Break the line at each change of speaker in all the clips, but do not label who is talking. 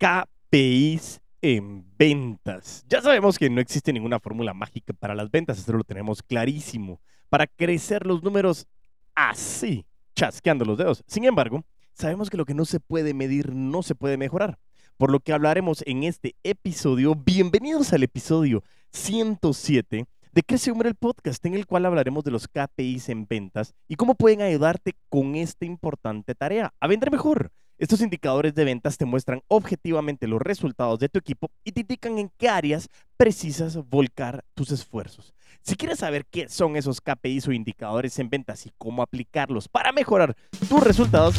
KPIs en ventas. Ya sabemos que no existe ninguna fórmula mágica para las ventas, eso lo tenemos clarísimo. Para crecer los números así, chasqueando los dedos. Sin embargo, sabemos que lo que no se puede medir no se puede mejorar. Por lo que hablaremos en este episodio. Bienvenidos al episodio 107 de Crece Humor el Podcast, en el cual hablaremos de los KPIs en ventas y cómo pueden ayudarte con esta importante tarea a vender mejor. Estos indicadores de ventas te muestran objetivamente los resultados de tu equipo y te indican en qué áreas precisas volcar tus esfuerzos. Si quieres saber qué son esos KPIs o indicadores en ventas y cómo aplicarlos para mejorar tus resultados,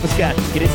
pues quédate, ¿quieres?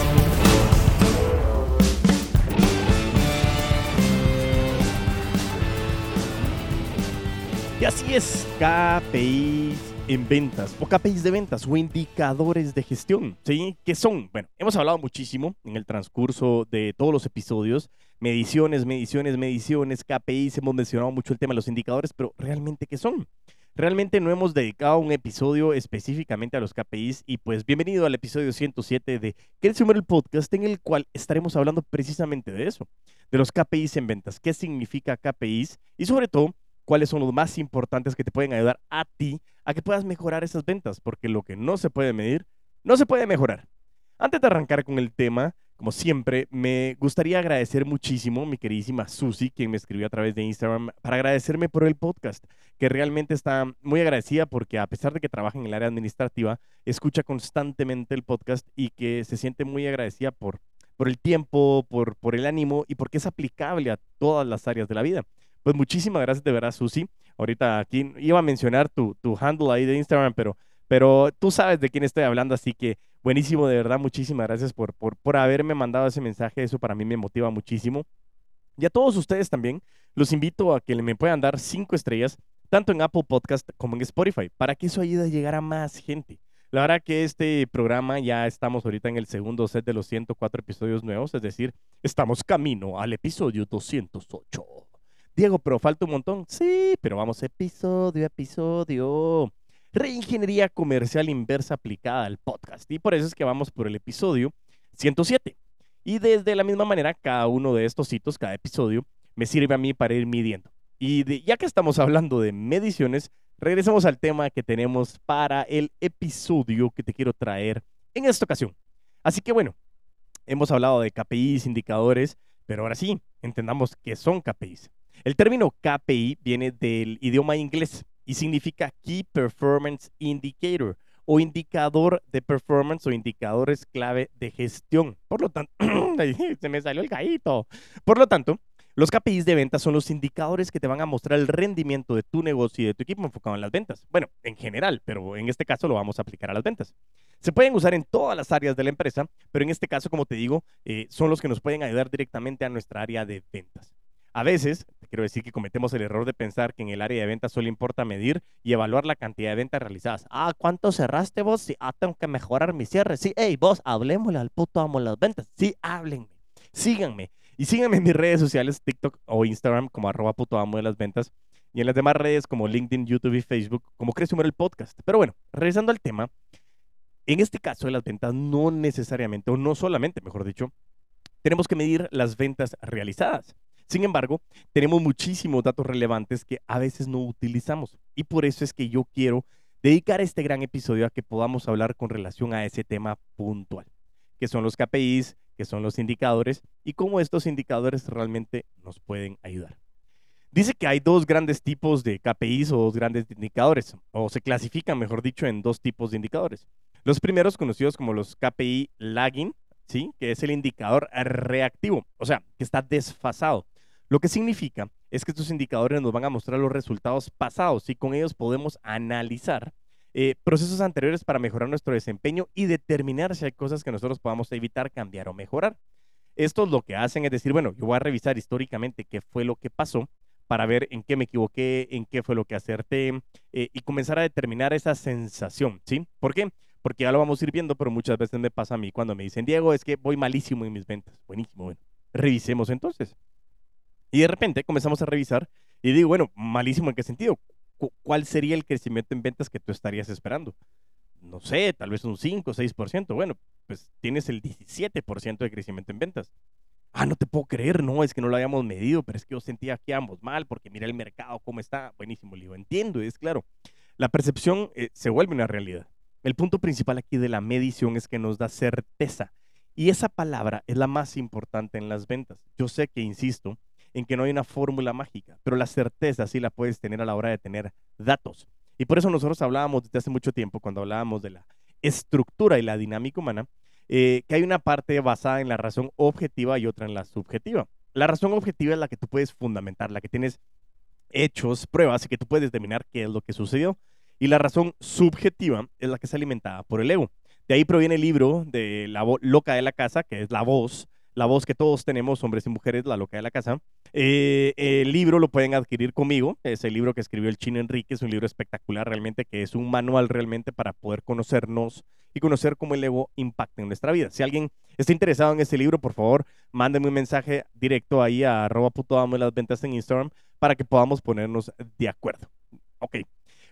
Y así es, KPIs en ventas, o KPIs de ventas, o indicadores de gestión, ¿sí? ¿Qué son? Bueno, hemos hablado muchísimo en el transcurso de todos los episodios, mediciones, mediciones, mediciones, KPIs, hemos mencionado mucho el tema de los indicadores, pero ¿realmente qué son? Realmente no hemos dedicado un episodio específicamente a los KPIs y pues bienvenido al episodio 107 de Crece el Podcast en el cual estaremos hablando precisamente de eso, de los KPIs en ventas, qué significa KPIs y sobre todo cuáles son los más importantes que te pueden ayudar a ti a que puedas mejorar esas ventas, porque lo que no se puede medir, no se puede mejorar. Antes de arrancar con el tema, como siempre, me gustaría agradecer muchísimo a mi queridísima Susi, quien me escribió a través de Instagram, para agradecerme por el podcast, que realmente está muy agradecida porque a pesar de que trabaja en el área administrativa, escucha constantemente el podcast y que se siente muy agradecida por, por el tiempo, por, por el ánimo y porque es aplicable a todas las áreas de la vida. Pues muchísimas gracias de verdad, Susi. Ahorita aquí iba a mencionar tu, tu handle ahí de Instagram, pero, pero tú sabes de quién estoy hablando, así que buenísimo, de verdad, muchísimas gracias por, por, por haberme mandado ese mensaje. Eso para mí me motiva muchísimo. Y a todos ustedes también, los invito a que me puedan dar cinco estrellas, tanto en Apple Podcast como en Spotify, para que eso ayude a llegar a más gente. La verdad que este programa ya estamos ahorita en el segundo set de los 104 episodios nuevos, es decir, estamos camino al episodio 208. Diego, pero falta un montón. Sí, pero vamos episodio a episodio. Reingeniería comercial inversa aplicada al podcast. Y por eso es que vamos por el episodio 107. Y desde la misma manera, cada uno de estos hitos, cada episodio, me sirve a mí para ir midiendo. Y ya que estamos hablando de mediciones, regresamos al tema que tenemos para el episodio que te quiero traer en esta ocasión. Así que bueno, hemos hablado de KPIs, indicadores, pero ahora sí, entendamos qué son KPIs. El término KPI viene del idioma inglés y significa Key Performance Indicator o indicador de performance o indicadores clave de gestión. Por lo tanto, se me salió el gallito. Por lo tanto, los KPIs de ventas son los indicadores que te van a mostrar el rendimiento de tu negocio y de tu equipo enfocado en las ventas. Bueno, en general, pero en este caso lo vamos a aplicar a las ventas. Se pueden usar en todas las áreas de la empresa, pero en este caso, como te digo, eh, son los que nos pueden ayudar directamente a nuestra área de ventas. A veces, quiero decir que cometemos el error de pensar que en el área de ventas solo importa medir y evaluar la cantidad de ventas realizadas. Ah, ¿cuánto cerraste vos? Sí, ah, tengo que mejorar mi cierre. Sí, hey, vos, hablemosle al puto amo las ventas. Sí, háblenme. Síganme. Y síganme en mis redes sociales, TikTok o Instagram, como arroba puto amo de las ventas. Y en las demás redes como LinkedIn, YouTube y Facebook, como Crece el Podcast. Pero bueno, regresando al tema, en este caso de las ventas, no necesariamente, o no solamente, mejor dicho, tenemos que medir las ventas realizadas. Sin embargo, tenemos muchísimos datos relevantes que a veces no utilizamos y por eso es que yo quiero dedicar este gran episodio a que podamos hablar con relación a ese tema puntual, que son los KPIs, que son los indicadores y cómo estos indicadores realmente nos pueden ayudar. Dice que hay dos grandes tipos de KPIs o dos grandes indicadores, o se clasifican, mejor dicho, en dos tipos de indicadores. Los primeros conocidos como los KPI lagging, ¿sí? que es el indicador reactivo, o sea, que está desfasado. Lo que significa es que estos indicadores nos van a mostrar los resultados pasados y con ellos podemos analizar eh, procesos anteriores para mejorar nuestro desempeño y determinar si hay cosas que nosotros podamos evitar, cambiar o mejorar. Esto lo que hacen es decir, bueno, yo voy a revisar históricamente qué fue lo que pasó para ver en qué me equivoqué, en qué fue lo que acerté eh, y comenzar a determinar esa sensación, ¿sí? ¿Por qué? Porque ya lo vamos a ir viendo, pero muchas veces me pasa a mí cuando me dicen, Diego, es que voy malísimo en mis ventas. Buenísimo, bueno. Revisemos entonces. Y de repente comenzamos a revisar y digo, bueno, malísimo en qué sentido. ¿Cuál sería el crecimiento en ventas que tú estarías esperando? No sé, tal vez un 5 o 6%. Bueno, pues tienes el 17% de crecimiento en ventas. ah, no te puedo creer, no, es que no lo habíamos medido, pero es que yo sentía que íbamos mal porque mira el mercado, cómo está. Buenísimo, le digo, entiendo, es claro. La percepción eh, se vuelve una realidad. El punto principal aquí de la medición es que nos da certeza. Y esa palabra es la más importante en las ventas. Yo sé que insisto en que no hay una fórmula mágica, pero la certeza sí la puedes tener a la hora de tener datos. Y por eso nosotros hablábamos desde hace mucho tiempo, cuando hablábamos de la estructura y la dinámica humana, eh, que hay una parte basada en la razón objetiva y otra en la subjetiva. La razón objetiva es la que tú puedes fundamentar, la que tienes hechos, pruebas y que tú puedes determinar qué es lo que sucedió. Y la razón subjetiva es la que es alimentada por el ego. De ahí proviene el libro de La Loca de la Casa, que es la voz, la voz que todos tenemos, hombres y mujeres, La Loca de la Casa. Eh, el libro lo pueden adquirir conmigo, es el libro que escribió el chino Enrique, es un libro espectacular realmente, que es un manual realmente para poder conocernos y conocer cómo el ego impacta en nuestra vida. Si alguien está interesado en este libro, por favor, mándenme un mensaje directo ahí a arroba puto amo las ventas en Instagram para que podamos ponernos de acuerdo. Ok,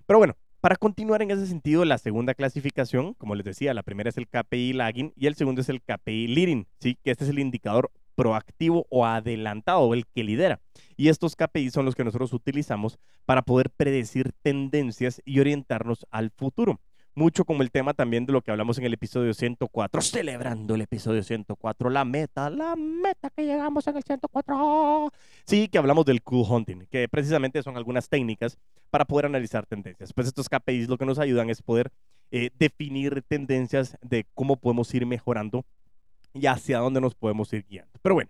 pero bueno, para continuar en ese sentido, la segunda clasificación, como les decía, la primera es el KPI lagging y el segundo es el KPI leading, ¿sí? que este es el indicador proactivo o adelantado, el que lidera. Y estos KPI son los que nosotros utilizamos para poder predecir tendencias y orientarnos al futuro mucho como el tema también de lo que hablamos en el episodio 104, celebrando el episodio 104, la meta, la meta que llegamos en el 104. Sí, que hablamos del cool hunting, que precisamente son algunas técnicas para poder analizar tendencias. Pues estos KPIs lo que nos ayudan es poder eh, definir tendencias de cómo podemos ir mejorando y hacia dónde nos podemos ir guiando. Pero bueno,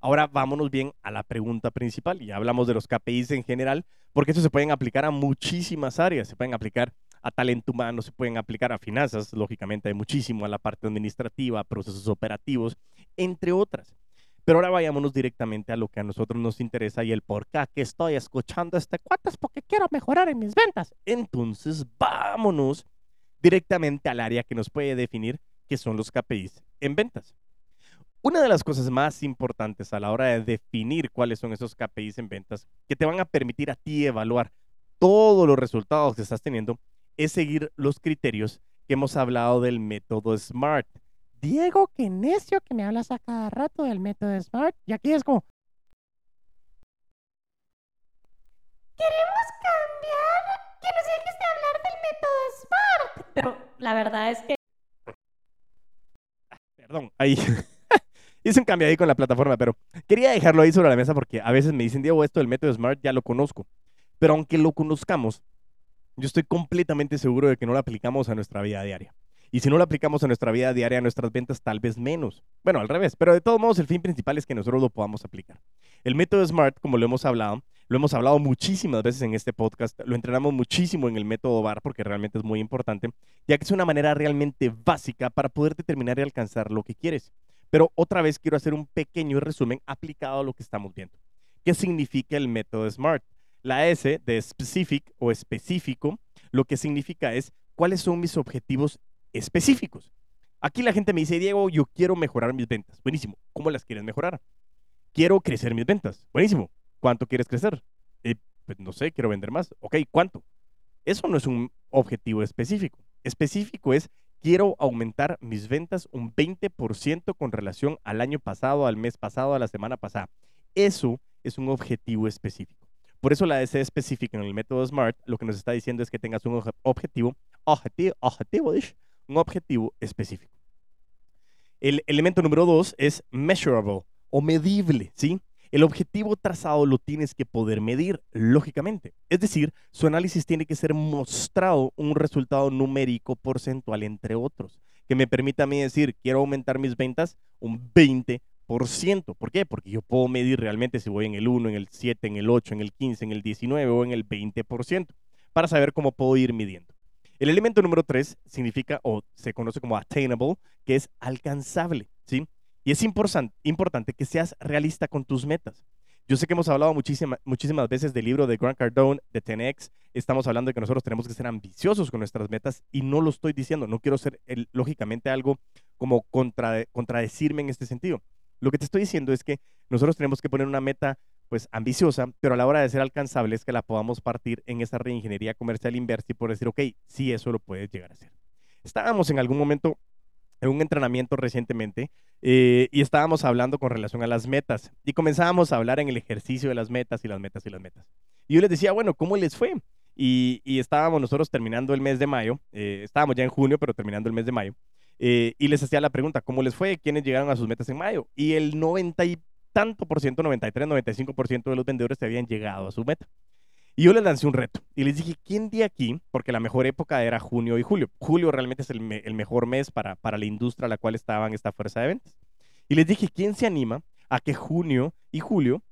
Ahora vámonos bien a la pregunta principal. Ya hablamos de los KPIs en general, porque eso se pueden aplicar a muchísimas áreas. Se pueden aplicar a talento humano, se pueden aplicar a finanzas, lógicamente hay muchísimo, a la parte administrativa, procesos operativos, entre otras. Pero ahora vayámonos directamente a lo que a nosotros nos interesa y el por qué que estoy escuchando este cuatas porque quiero mejorar en mis ventas. Entonces, vámonos directamente al área que nos puede definir qué son los KPIs en ventas. Una de las cosas más importantes a la hora de definir cuáles son esos KPIs en ventas que te van a permitir a ti evaluar todos los resultados que estás teniendo es seguir los criterios que hemos hablado del método SMART. Diego, qué necio que me hablas a cada rato del método SMART. Y aquí es como...
Queremos cambiar, que nos dejes de hablar del método SMART. Pero la verdad es que...
Perdón, ahí... Hice un cambio ahí con la plataforma, pero quería dejarlo ahí sobre la mesa porque a veces me dicen, Diego, esto del método SMART ya lo conozco. Pero aunque lo conozcamos, yo estoy completamente seguro de que no lo aplicamos a nuestra vida diaria. Y si no lo aplicamos a nuestra vida diaria, a nuestras ventas, tal vez menos. Bueno, al revés, pero de todos modos, el fin principal es que nosotros lo podamos aplicar. El método SMART, como lo hemos hablado, lo hemos hablado muchísimas veces en este podcast, lo entrenamos muchísimo en el método VAR porque realmente es muy importante, ya que es una manera realmente básica para poder determinar y alcanzar lo que quieres. Pero otra vez quiero hacer un pequeño resumen aplicado a lo que estamos viendo. ¿Qué significa el método SMART? La S de specific o específico, lo que significa es cuáles son mis objetivos específicos. Aquí la gente me dice, Diego, yo quiero mejorar mis ventas. Buenísimo. ¿Cómo las quieres mejorar? Quiero crecer mis ventas. Buenísimo. ¿Cuánto quieres crecer? Eh, pues no sé, quiero vender más. Ok, ¿cuánto? Eso no es un objetivo específico. Específico es quiero aumentar mis ventas un 20% con relación al año pasado, al mes pasado, a la semana pasada. Eso es un objetivo específico. Por eso la DC específica en el método SMART lo que nos está diciendo es que tengas un objetivo, objetivo, objetivo, un objetivo específico. El elemento número dos es measurable o medible, ¿sí? El objetivo trazado lo tienes que poder medir, lógicamente. Es decir, su análisis tiene que ser mostrado un resultado numérico porcentual, entre otros, que me permita a mí decir, quiero aumentar mis ventas un 20%. ¿Por qué? Porque yo puedo medir realmente si voy en el 1, en el 7, en el 8, en el 15, en el 19 o en el 20%, para saber cómo puedo ir midiendo. El elemento número 3 significa o se conoce como attainable, que es alcanzable, ¿sí? Y es importante que seas realista con tus metas. Yo sé que hemos hablado muchísimas veces del libro de Grant Cardone, de 10X. Estamos hablando de que nosotros tenemos que ser ambiciosos con nuestras metas y no lo estoy diciendo. No quiero ser, lógicamente, algo como contradecirme en este sentido. Lo que te estoy diciendo es que nosotros tenemos que poner una meta pues ambiciosa, pero a la hora de ser alcanzable es que la podamos partir en esa reingeniería comercial inversa y por decir, ok, sí, eso lo puedes llegar a hacer. Estábamos en algún momento en un entrenamiento recientemente eh, y estábamos hablando con relación a las metas y comenzábamos a hablar en el ejercicio de las metas y las metas y las metas. Y yo les decía, bueno, ¿cómo les fue? Y, estábamos nosotros terminando el mes de mayo, eh, estábamos ya en junio, pero terminando el mes de mayo, eh, y les hacía la pregunta, ¿cómo les fue? ¿Quiénes llegaron a sus metas en mayo? Y el 90 y tanto por ciento, 93, 95% de los vendedores se habían llegado a su meta. Y yo les lancé un reto y les dije, ¿quién de aquí? Porque la mejor época era junio y julio. Julio realmente es el, mejor mes para, para la industria a la cual estaban esta fuerza de ventas. Y les dije, ¿quién se anima a que junio y julio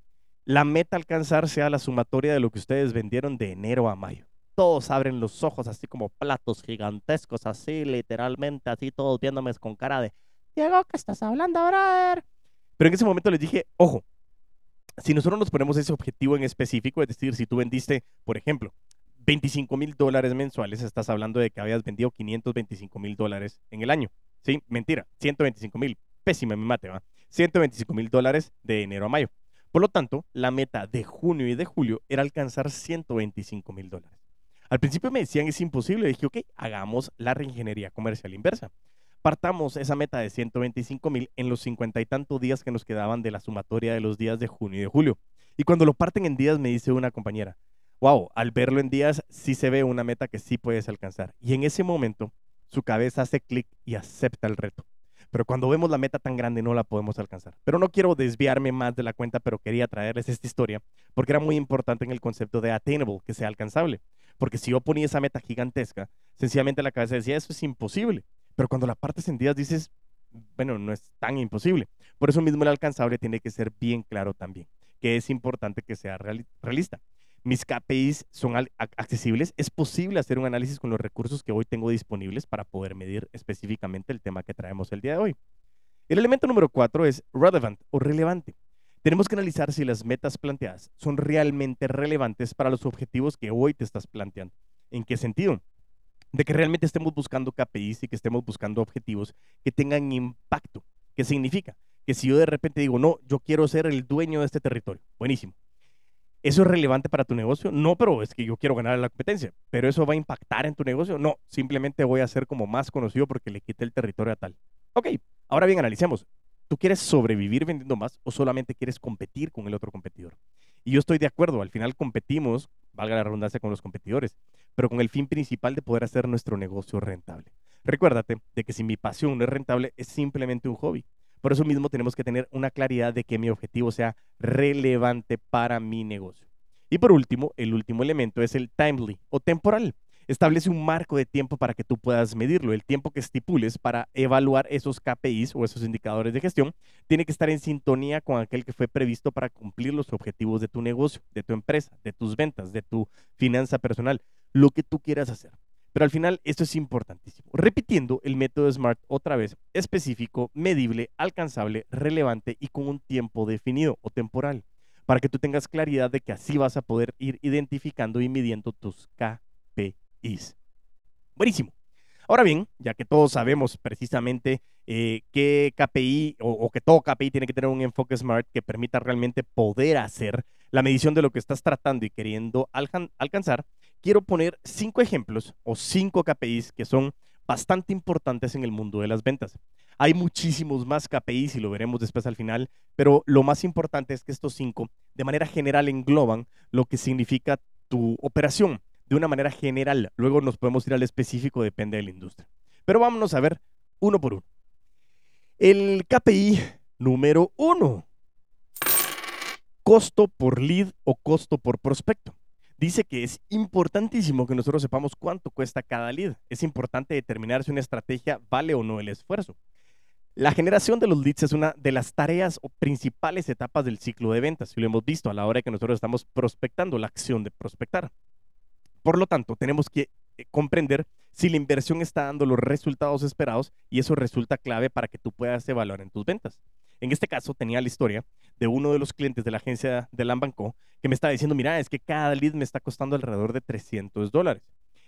la meta alcanzar sea la sumatoria de lo que ustedes vendieron de enero a mayo? Todos abren los ojos así como platos gigantescos, así literalmente, así todos viéndome con cara de, Diego, ¿qué estás hablando, brother? Pero en ese momento les dije, ojo, si nosotros nos ponemos ese objetivo en específico, es decir, si tú vendiste, por ejemplo, 25 mil dólares mensuales, estás hablando de que habías vendido 525 mil dólares en el año. Sí, mentira, 125 mil. Pésima mi mate, ¿va? 125 mil dólares de enero a mayo. Por lo tanto, la meta de junio y de julio era alcanzar 125 mil dólares. Al principio me decían es imposible. Dije, ok, hagamos la reingeniería comercial inversa partamos esa meta de 125 mil en los cincuenta y tantos días que nos quedaban de la sumatoria de los días de junio y de julio. Y cuando lo parten en días, me dice una compañera, wow, al verlo en días, sí se ve una meta que sí puedes alcanzar. Y en ese momento, su cabeza hace clic y acepta el reto. Pero cuando vemos la meta tan grande, no la podemos alcanzar. Pero no quiero desviarme más de la cuenta, pero quería traerles esta historia porque era muy importante en el concepto de attainable, que sea alcanzable. Porque si yo ponía esa meta gigantesca, sencillamente la cabeza decía, eso es imposible. Pero cuando la partes en días dices, bueno, no es tan imposible. Por eso mismo el alcanzable tiene que ser bien claro también, que es importante que sea realista. Mis KPIs son accesibles. Es posible hacer un análisis con los recursos que hoy tengo disponibles para poder medir específicamente el tema que traemos el día de hoy. El elemento número cuatro es relevant o relevante. Tenemos que analizar si las metas planteadas son realmente relevantes para los objetivos que hoy te estás planteando. ¿En qué sentido? de que realmente estemos buscando KPIs y que estemos buscando objetivos que tengan impacto. ¿Qué significa? Que si yo de repente digo, no, yo quiero ser el dueño de este territorio, buenísimo. ¿Eso es relevante para tu negocio? No, pero es que yo quiero ganar la competencia. ¿Pero eso va a impactar en tu negocio? No, simplemente voy a ser como más conocido porque le quité el territorio a tal. Ok, ahora bien, analicemos. ¿Tú quieres sobrevivir vendiendo más o solamente quieres competir con el otro competidor? Y yo estoy de acuerdo, al final competimos, valga la redundancia, con los competidores, pero con el fin principal de poder hacer nuestro negocio rentable. Recuérdate de que si mi pasión no es rentable, es simplemente un hobby. Por eso mismo tenemos que tener una claridad de que mi objetivo sea relevante para mi negocio. Y por último, el último elemento es el timely o temporal. Establece un marco de tiempo para que tú puedas medirlo. El tiempo que estipules para evaluar esos KPIs o esos indicadores de gestión tiene que estar en sintonía con aquel que fue previsto para cumplir los objetivos de tu negocio, de tu empresa, de tus ventas, de tu finanza personal, lo que tú quieras hacer. Pero al final esto es importantísimo. Repitiendo el método SMART otra vez, específico, medible, alcanzable, relevante y con un tiempo definido o temporal, para que tú tengas claridad de que así vas a poder ir identificando y midiendo tus KPIs. Buenísimo. Ahora bien, ya que todos sabemos precisamente eh, qué KPI o, que todo KPI tiene que tener un enfoque SMART que permita realmente poder hacer la medición de lo que estás tratando y queriendo alcanzar, quiero poner cinco ejemplos o cinco KPIs que son bastante importantes en el mundo de las ventas. Hay muchísimos más KPIs y lo veremos después al final, pero lo más importante es que estos cinco de manera general engloban lo que significa tu operación de una manera general. Luego nos podemos ir al específico, depende de la industria. Pero vámonos a ver uno por uno. El KPI número uno. Costo por lead o costo por prospecto. Dice que es importantísimo que nosotros sepamos cuánto cuesta cada lead. Es importante determinar si una estrategia vale o no el esfuerzo. La generación de los leads es una de las tareas o principales etapas del ciclo de ventas. Y lo hemos visto a la hora que nosotros estamos prospectando, la acción de prospectar. Por lo tanto, tenemos que eh, comprender si la inversión está dando los resultados esperados y eso resulta clave para que tú puedas evaluar en tus ventas. En este caso tenía la historia de uno de los clientes de la agencia de Lambanco que me estaba diciendo, mira, es que cada lead me está costando alrededor de 300 dólares.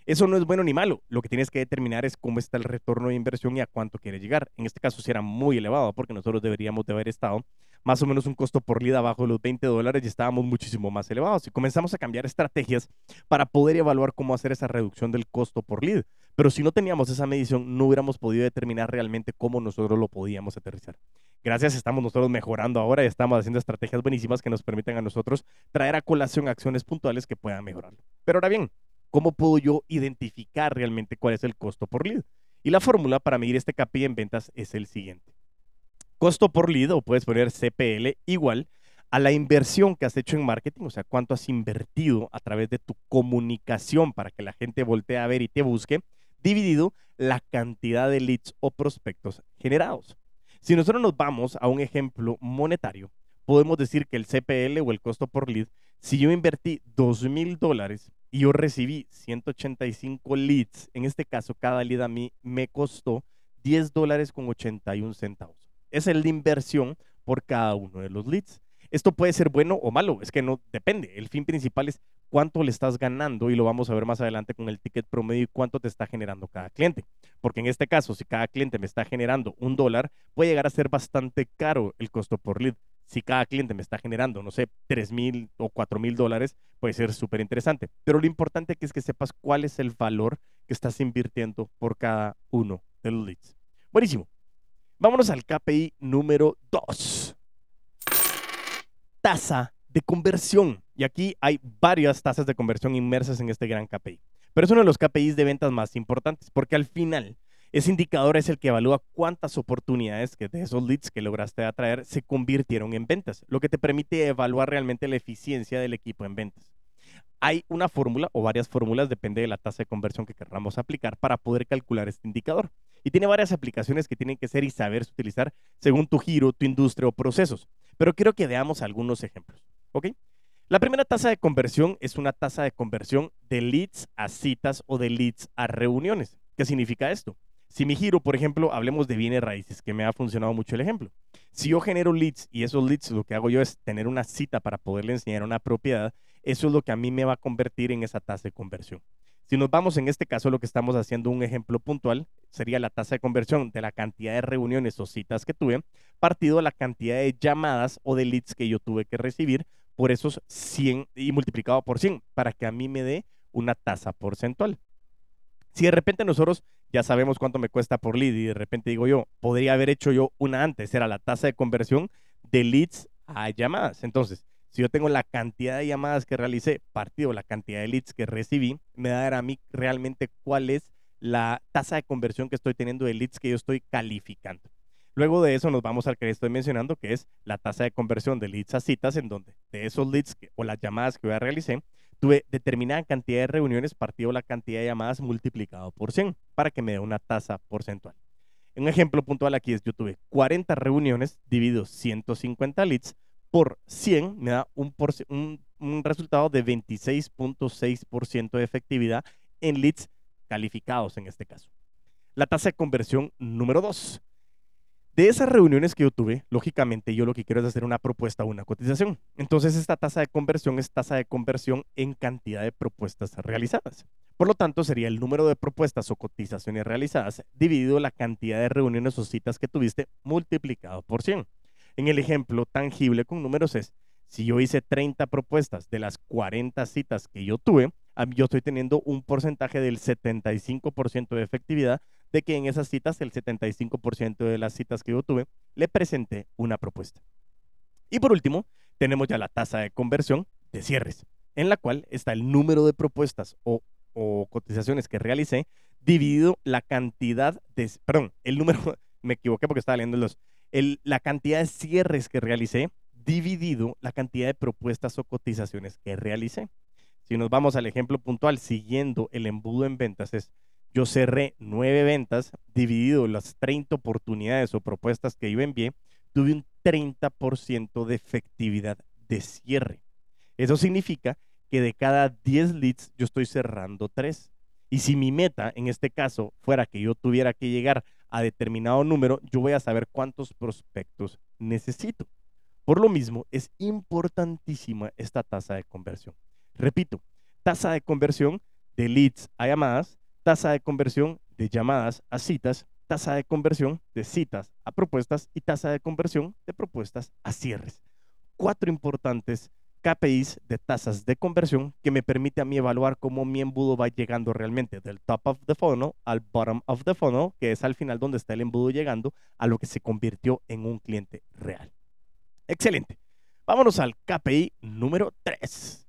Eso no es bueno ni malo. Lo que tienes que determinar es cómo está el retorno de inversión y a cuánto quiere llegar. En este caso, si era muy elevado, porque nosotros deberíamos de haber estado más o menos un costo por lead abajo de los 20 dólares y estábamos muchísimo más elevados. Y comenzamos a cambiar estrategias para poder evaluar cómo hacer esa reducción del costo por lead. Pero si no teníamos esa medición, no hubiéramos podido determinar realmente cómo nosotros lo podíamos aterrizar. Gracias, estamos nosotros mejorando ahora y estamos haciendo estrategias buenísimas que nos permiten a nosotros traer a colación acciones puntuales que puedan mejorarlo. Pero ahora bien, ¿cómo puedo yo identificar realmente cuál es el costo por lead? Y la fórmula para medir este KPI en ventas es el siguiente. Costo por lead, o puedes poner CPL, igual a la inversión que has hecho en marketing, o sea, cuánto has invertido a través de tu comunicación para que la gente voltee a ver y te busque, dividido la cantidad de leads o prospectos generados. Si nosotros nos vamos a un ejemplo monetario, podemos decir que el CPL o el costo por lead, si yo invertí dos mil dólares y yo recibí 185 leads, en este caso cada lead a mí me costó 10 dólares con 81 centavos. Es el de inversión por cada uno de los leads. Esto puede ser bueno o malo, es que no depende. El fin principal es cuánto le estás ganando y lo vamos a ver más adelante con el ticket promedio y cuánto te está generando cada cliente. Porque en este caso, si cada cliente me está generando un dólar, puede llegar a ser bastante caro el costo por lead. Si cada cliente me está generando, no sé, 3 mil o 4 mil dólares, puede ser súper interesante. Pero lo importante es que sepas cuál es el valor que estás invirtiendo por cada uno de los leads. Buenísimo. Vámonos al KPI número 2. Tasa de conversión. Y aquí hay varias tasas de conversión inmersas en este gran KPI. Pero es uno de los KPIs de ventas más importantes, porque al final ese indicador es el que evalúa cuántas oportunidades que de esos leads que lograste atraer se convirtieron en ventas, lo que te permite evaluar realmente la eficiencia del equipo en ventas. Hay una fórmula o varias fórmulas, depende de la tasa de conversión que queramos aplicar para poder calcular este indicador. Y tiene varias aplicaciones que tienen que ser y saberse utilizar según tu giro, tu industria o procesos. Pero quiero que veamos algunos ejemplos. ¿Ok? La primera tasa de conversión es una tasa de conversión de leads a citas o de leads a reuniones. ¿Qué significa esto? Si mi giro, por ejemplo, hablemos de bienes raíces, que me ha funcionado mucho el ejemplo. Si yo genero leads y esos leads lo que hago yo es tener una cita para poderle enseñar una propiedad, eso es lo que a mí me va a convertir en esa tasa de conversión. Si nos vamos en este caso, lo que estamos haciendo un ejemplo puntual sería la tasa de conversión de la cantidad de reuniones o citas que tuve, partido la cantidad de llamadas o de leads que yo tuve que recibir por esos 100 y multiplicado por 100 para que a mí me dé una tasa porcentual. Si de repente nosotros ya sabemos cuánto me cuesta por lead y de repente digo yo, podría haber hecho yo una antes, era la tasa de conversión de leads a llamadas. Entonces, si yo tengo la cantidad de llamadas que realicé partido la cantidad de leads que recibí, me da a dar a mí realmente cuál es la tasa de conversión que estoy teniendo de leads que yo estoy calificando. Luego de eso nos vamos al que estoy mencionando, que es la tasa de conversión de leads a citas, en donde de esos leads o las llamadas que yo realicé, tuve determinada cantidad de reuniones partido la cantidad de llamadas multiplicado por 100 para que me dé una tasa porcentual. Un ejemplo puntual aquí es yo tuve 40 reuniones dividido 150 leads por 100 me da un, un, un resultado de 26.6% de efectividad en leads calificados en este caso. La tasa de conversión número 2 de esas reuniones que yo tuve, lógicamente yo lo que quiero es hacer una propuesta o una cotización. Entonces esta tasa de conversión es tasa de conversión en cantidad de propuestas realizadas. Por lo tanto, sería el número de propuestas o cotizaciones realizadas dividido la cantidad de reuniones o citas que tuviste multiplicado por 100. En el ejemplo tangible con números es, si yo hice 30 propuestas de las 40 citas que yo tuve, yo estoy teniendo un porcentaje del 75% de efectividad de que en esas citas, el 75% de las citas que yo tuve, le presenté una propuesta. Y por último, tenemos ya la tasa de conversión de cierres, en la cual está el número de propuestas o, cotizaciones que realicé dividido la cantidad de, perdón, el número, me equivoqué porque estaba leyendo los, el, la cantidad de cierres que realicé dividido la cantidad de propuestas o cotizaciones que realicé. Si nos vamos al ejemplo puntual, siguiendo el embudo en ventas, es yo cerré nueve ventas, dividido las 30 oportunidades o propuestas que yo envié, tuve un 30% de efectividad de cierre. Eso significa que de cada 10 leads yo estoy cerrando 3. Y si mi meta en este caso fuera que yo tuviera que llegar a determinado número, yo voy a saber cuántos prospectos necesito. Por lo mismo, es importantísima esta tasa de conversión. Repito, tasa de conversión de leads a llamadas tasa de conversión de llamadas a citas tasa de conversión de citas a propuestas y tasa de conversión de propuestas a cierres. Cuatro importantes KPIs de tasas de conversión que me permite a mí evaluar cómo mi embudo va llegando realmente del top of the funnel al bottom of the funnel, que es al final donde está el embudo llegando a lo que se convirtió en un cliente real. Excelente. Vámonos al KPI número 3.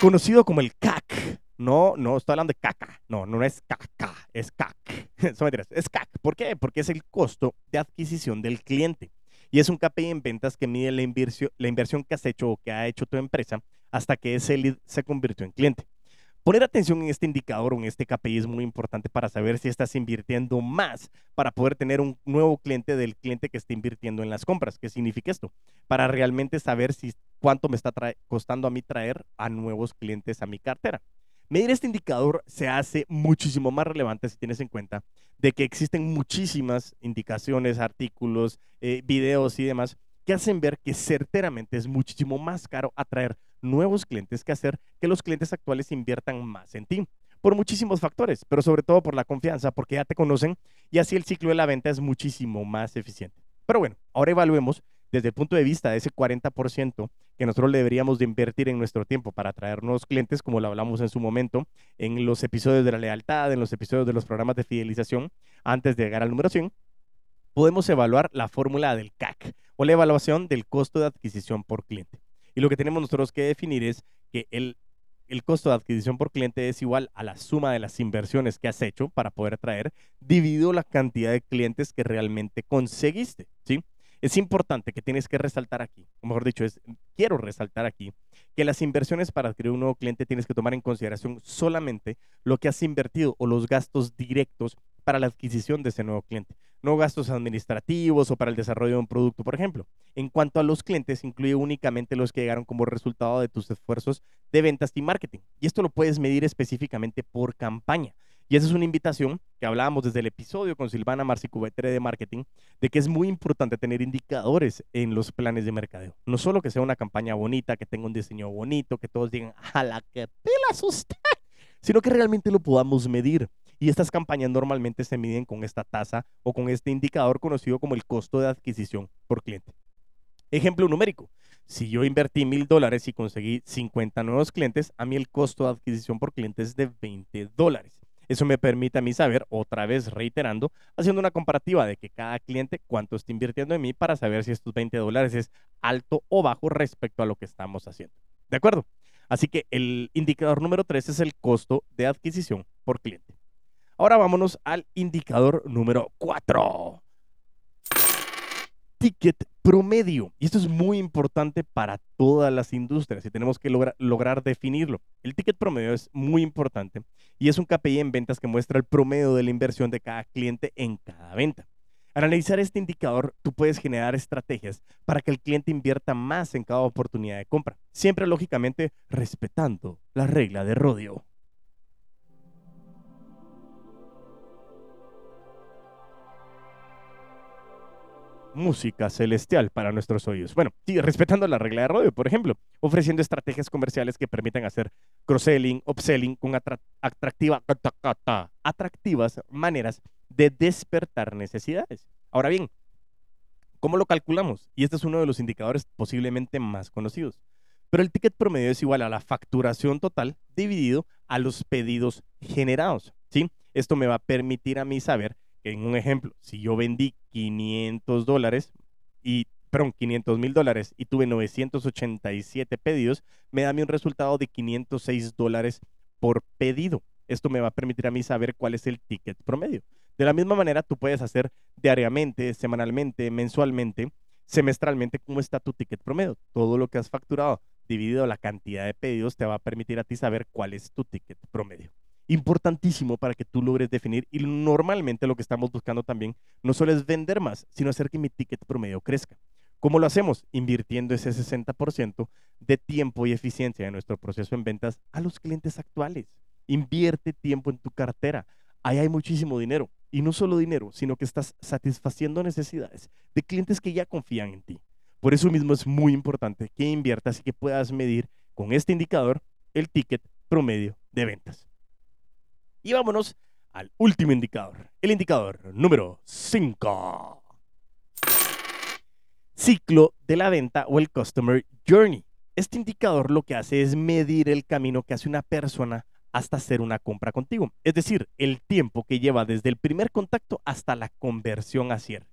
Conocido como el CAC. No, no estoy hablando de caca. No, no es caca, es CAC. es CAC. ¿Por qué? Porque es el costo de adquisición del cliente. Y es un KPI en ventas que mide la inversión, que has hecho o que ha hecho tu empresa hasta que ese lead se convirtió en cliente. Poner atención en este indicador o en este KPI es muy importante para saber si estás invirtiendo más para poder tener un nuevo cliente del cliente que esté invirtiendo en las compras. ¿Qué significa esto? Para realmente saber si cuánto me está costando a mí traer a nuevos clientes a mi cartera. Medir este indicador se hace muchísimo más relevante si tienes en cuenta de que existen muchísimas indicaciones, artículos, eh, videos y demás que hacen ver que certeramente es muchísimo más caro atraer nuevos clientes que hacer que los clientes actuales inviertan más en ti. Por muchísimos factores, pero sobre todo por la confianza, porque ya te conocen y así el ciclo de la venta es muchísimo más eficiente. Pero bueno, ahora evaluemos desde el punto de vista de ese 40% que nosotros deberíamos de invertir en nuestro tiempo para atraer nuevos clientes, como lo hablamos en su momento, en los episodios de la lealtad, en los episodios de los programas de fidelización, antes de llegar al número 100, podemos evaluar la fórmula del CAC o la evaluación del costo de adquisición por cliente. Y lo que tenemos nosotros que definir es que el, el costo de adquisición por cliente es igual a la suma de las inversiones que has hecho para poder atraer, dividido la cantidad de clientes que realmente conseguiste, ¿sí? Es importante que tienes que resaltar aquí, o mejor dicho, es, quiero resaltar aquí, que las inversiones para adquirir un nuevo cliente tienes que tomar en consideración solamente lo que has invertido o los gastos directos para la adquisición de ese nuevo cliente, no gastos administrativos o para el desarrollo de un producto, por ejemplo. En cuanto a los clientes, incluye únicamente los que llegaron como resultado de tus esfuerzos de ventas y marketing. Y esto lo puedes medir específicamente por campaña. Y esa es una invitación que hablábamos desde el episodio con Silvana Marcicubetre de Marketing, de que es muy importante tener indicadores en los planes de mercadeo. No solo que sea una campaña bonita, que tenga un diseño bonito, que todos digan, a la que pilas usted, sino que realmente lo podamos medir. Y estas campañas normalmente se miden con esta tasa o con este indicador conocido como el costo de adquisición por cliente. Ejemplo numérico. Si yo invertí mil dólares y conseguí 50 nuevos clientes, a mí el costo de adquisición por cliente es de 20 dólares. Eso me permite a mí saber, otra vez reiterando, haciendo una comparativa de que cada cliente cuánto está invirtiendo en mí para saber si estos 20 dólares es alto o bajo respecto a lo que estamos haciendo. ¿De acuerdo? Así que el indicador número 3 es el costo de adquisición por cliente. Ahora vámonos al indicador número 4 ticket promedio. Y esto es muy importante para todas las industrias y tenemos que lograr definirlo. El ticket promedio es muy importante y es un KPI en ventas que muestra el promedio de la inversión de cada cliente en cada venta. Al analizar este indicador, tú puedes generar estrategias para que el cliente invierta más en cada oportunidad de compra, siempre lógicamente respetando la regla de rodeo. Música celestial para nuestros oídos. Bueno, sí, respetando la regla de radio, por ejemplo, ofreciendo estrategias comerciales que permitan hacer cross-selling, upselling con atractiva, atractivas maneras de despertar necesidades. Ahora bien, ¿cómo lo calculamos? Y este es uno de los indicadores posiblemente más conocidos. Pero el ticket promedio es igual a la facturación total dividido a los pedidos generados. ¿sí? Esto me va a permitir a mí saber en un ejemplo, si yo vendí 500 dólares y, perdón, 500 mil dólares y tuve 987 pedidos, me da a un resultado de 506 dólares por pedido. Esto me va a permitir a mí saber cuál es el ticket promedio. De la misma manera, tú puedes hacer diariamente, semanalmente, mensualmente, semestralmente, cómo está tu ticket promedio. Todo lo que has facturado dividido la cantidad de pedidos te va a permitir a ti saber cuál es tu ticket promedio importantísimo para que tú logres definir. Y normalmente lo que estamos buscando también no solo es vender más, sino hacer que mi ticket promedio crezca. ¿Cómo lo hacemos? Invirtiendo ese 60% de tiempo y eficiencia de nuestro proceso en ventas a los clientes actuales. Invierte tiempo en tu cartera. Ahí hay muchísimo dinero. Y no solo dinero, sino que estás satisfaciendo necesidades de clientes que ya confían en ti. Por eso mismo es muy importante que inviertas y que puedas medir con este indicador el ticket promedio de ventas. Y vámonos al último indicador, el indicador número 5. Ciclo de la venta o el Customer Journey. Este indicador lo que hace es medir el camino que hace una persona hasta hacer una compra contigo. Es decir, el tiempo que lleva desde el primer contacto hasta la conversión a cierre.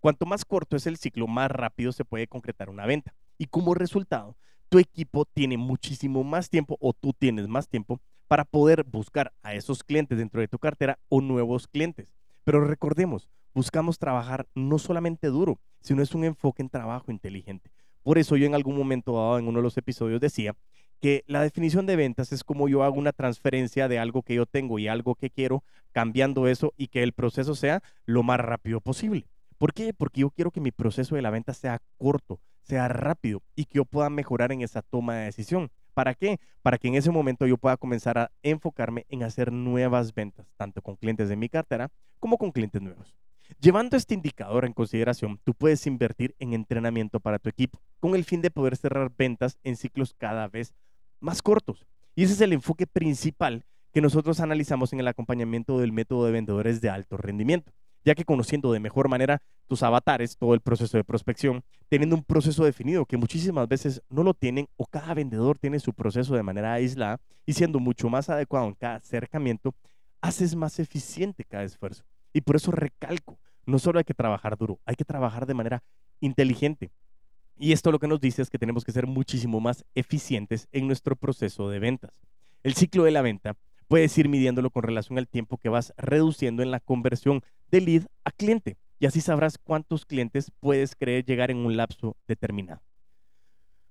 Cuanto más corto es el ciclo, más rápido se puede concretar una venta. Y como resultado, tu equipo tiene muchísimo más tiempo o tú tienes más tiempo para poder buscar a esos clientes dentro de tu cartera o nuevos clientes. Pero recordemos, buscamos trabajar no solamente duro, sino es un enfoque en trabajo inteligente. Por eso yo en algún momento dado en uno de los episodios decía que la definición de ventas es como yo hago una transferencia de algo que yo tengo y algo que quiero, cambiando eso y que el proceso sea lo más rápido posible. ¿Por qué? Porque yo quiero que mi proceso de la venta sea corto, sea rápido y que yo pueda mejorar en esa toma de decisión. ¿Para qué? Para que en ese momento yo pueda comenzar a enfocarme en hacer nuevas ventas, tanto con clientes de mi cartera como con clientes nuevos. Llevando este indicador en consideración, tú puedes invertir en entrenamiento para tu equipo, con el fin de poder cerrar ventas en ciclos cada vez más cortos. Y ese es el enfoque principal que nosotros analizamos en el acompañamiento del método de vendedores de alto rendimiento ya que conociendo de mejor manera tus avatares, todo el proceso de prospección, teniendo un proceso definido que muchísimas veces no lo tienen o cada vendedor tiene su proceso de manera aislada y siendo mucho más adecuado en cada acercamiento, haces más eficiente cada esfuerzo. Y por eso recalco, no solo hay que trabajar duro, hay que trabajar de manera inteligente. Y esto lo que nos dice es que tenemos que ser muchísimo más eficientes en nuestro proceso de ventas. El ciclo de la venta puedes ir midiéndolo con relación al tiempo que vas reduciendo en la conversión de lead a cliente. Y así sabrás cuántos clientes puedes creer llegar en un lapso determinado.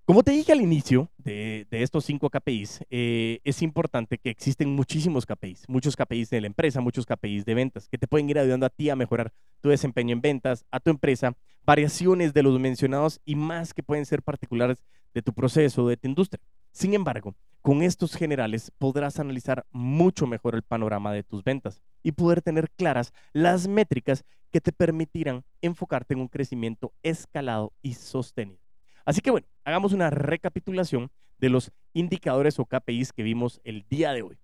Como te dije al inicio de, estos cinco KPIs, eh, es importante que existen muchísimos KPIs, muchos KPIs de la empresa, muchos KPIs de ventas, que te pueden ir ayudando a ti a mejorar tu desempeño en ventas, a tu empresa, variaciones de los mencionados y más que pueden ser particulares de tu proceso, de tu industria. Sin embargo, con estos generales podrás analizar mucho mejor el panorama de tus ventas y poder tener claras las métricas que te permitirán enfocarte en un crecimiento escalado y sostenido. Así que bueno, hagamos una recapitulación de los indicadores o KPIs que vimos el día de hoy.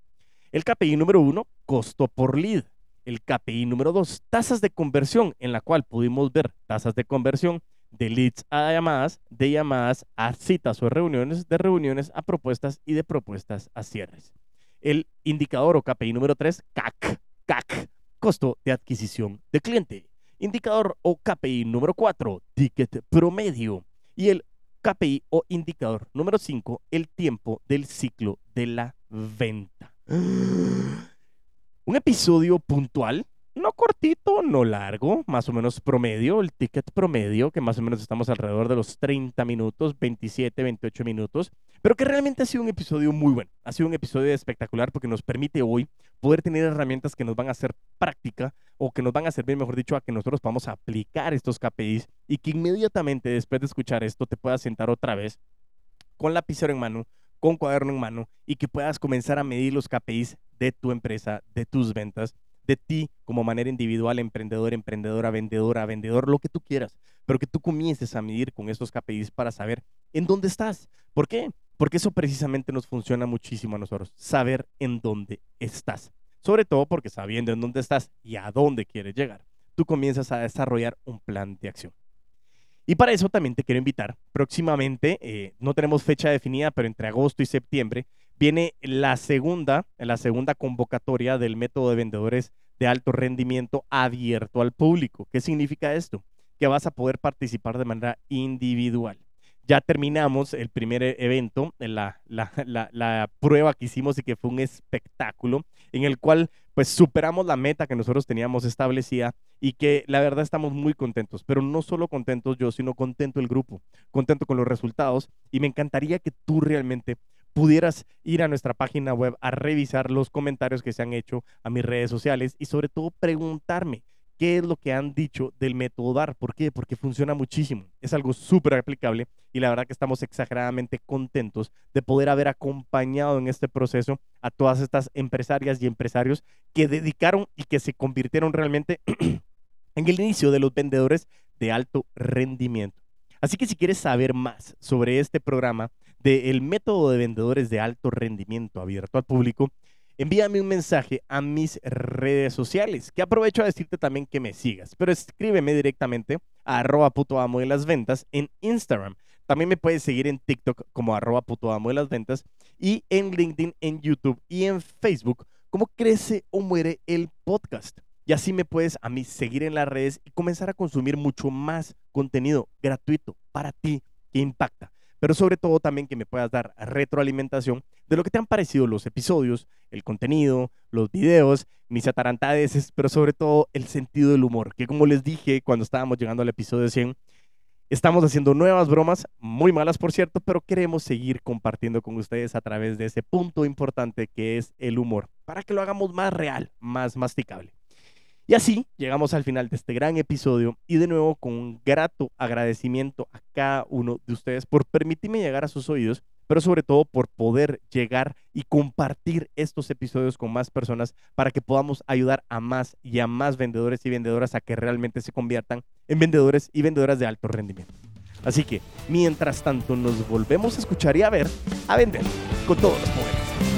El KPI número uno, costo por lead. El KPI número dos, tasas de conversión, en la cual pudimos ver tasas de conversión de leads a llamadas, de llamadas a citas o reuniones, de reuniones a propuestas y de propuestas a cierres. El indicador o KPI número 3, CAC, CAC, costo de adquisición de cliente. Indicador o KPI número 4, ticket promedio. Y el KPI o indicador número 5, el tiempo del ciclo de la venta. Un episodio puntual no cortito, no largo, más o menos promedio, el ticket promedio, que más o menos estamos alrededor de los 30 minutos, 27, 28 minutos, pero que realmente ha sido un episodio muy bueno, ha sido un episodio espectacular porque nos permite hoy poder tener herramientas que nos van a hacer práctica o que nos van a servir, mejor dicho, a que nosotros vamos a aplicar estos KPIs y que inmediatamente después de escuchar esto te puedas sentar otra vez con lapicero en mano, con cuaderno en mano y que puedas comenzar a medir los KPIs de tu empresa, de tus ventas de ti como manera individual, emprendedor, emprendedora, vendedora, vendedor, lo que tú quieras, pero que tú comiences a medir con estos KPIs para saber en dónde estás. ¿Por qué? Porque eso precisamente nos funciona muchísimo a nosotros, saber en dónde estás. Sobre todo porque sabiendo en dónde estás y a dónde quieres llegar, tú comienzas a desarrollar un plan de acción. Y para eso también te quiero invitar. Próximamente, eh, no tenemos fecha definida, pero entre agosto y septiembre, viene la segunda, la segunda convocatoria del método de vendedores de alto rendimiento abierto al público. ¿Qué significa esto? Que vas a poder participar de manera individual. Ya terminamos el primer e-, evento, la, la, la, la prueba que hicimos y que fue un espectáculo, en el cual pues superamos la meta que nosotros teníamos establecida y que la verdad estamos muy contentos, pero no solo contentos yo, sino contento el grupo, contento con los resultados y me encantaría que tú realmente pudieras ir a nuestra página web a revisar los comentarios que se han hecho a mis redes sociales y sobre todo preguntarme qué es lo que han dicho del método DAR. ¿Por qué? Porque funciona muchísimo. Es algo súper aplicable y la verdad que estamos exageradamente contentos de poder haber acompañado en este proceso a todas estas empresarias y empresarios que dedicaron y que se convirtieron realmente en el inicio de los vendedores de alto rendimiento. Así que si quieres saber más sobre este programa, del método de vendedores de alto rendimiento abierto al público, envíame un mensaje a mis redes sociales, que aprovecho a decirte también que me sigas, pero escríbeme directamente a arroba puto amo de las ventas en Instagram. También me puedes seguir en TikTok como arroba puto amo de las ventas y en LinkedIn, en YouTube y en Facebook como Crece o Muere el podcast. Y así me puedes a mí seguir en las redes y comenzar a consumir mucho más contenido gratuito para ti que impacta. Pero sobre todo también que me puedas dar retroalimentación de lo que te han parecido los episodios, el contenido, los videos, mis atarantadeces, pero sobre todo el sentido del humor, que como les dije cuando estábamos llegando al episodio 100, Estamos haciendo nuevas bromas, muy malas por cierto, pero queremos seguir compartiendo con ustedes a través de ese punto importante que es el humor, para que lo hagamos más real, más masticable. Y así llegamos al final de este gran episodio y de nuevo con un grato agradecimiento a cada uno de ustedes por permitirme llegar a sus oídos, pero sobre todo por poder llegar y compartir estos episodios con más personas para que podamos ayudar a más y a más vendedores y vendedoras a que realmente se conviertan en vendedores y vendedoras de alto rendimiento. Así que, mientras tanto, nos volvemos a escuchar y a ver, a vender con todos los poderes.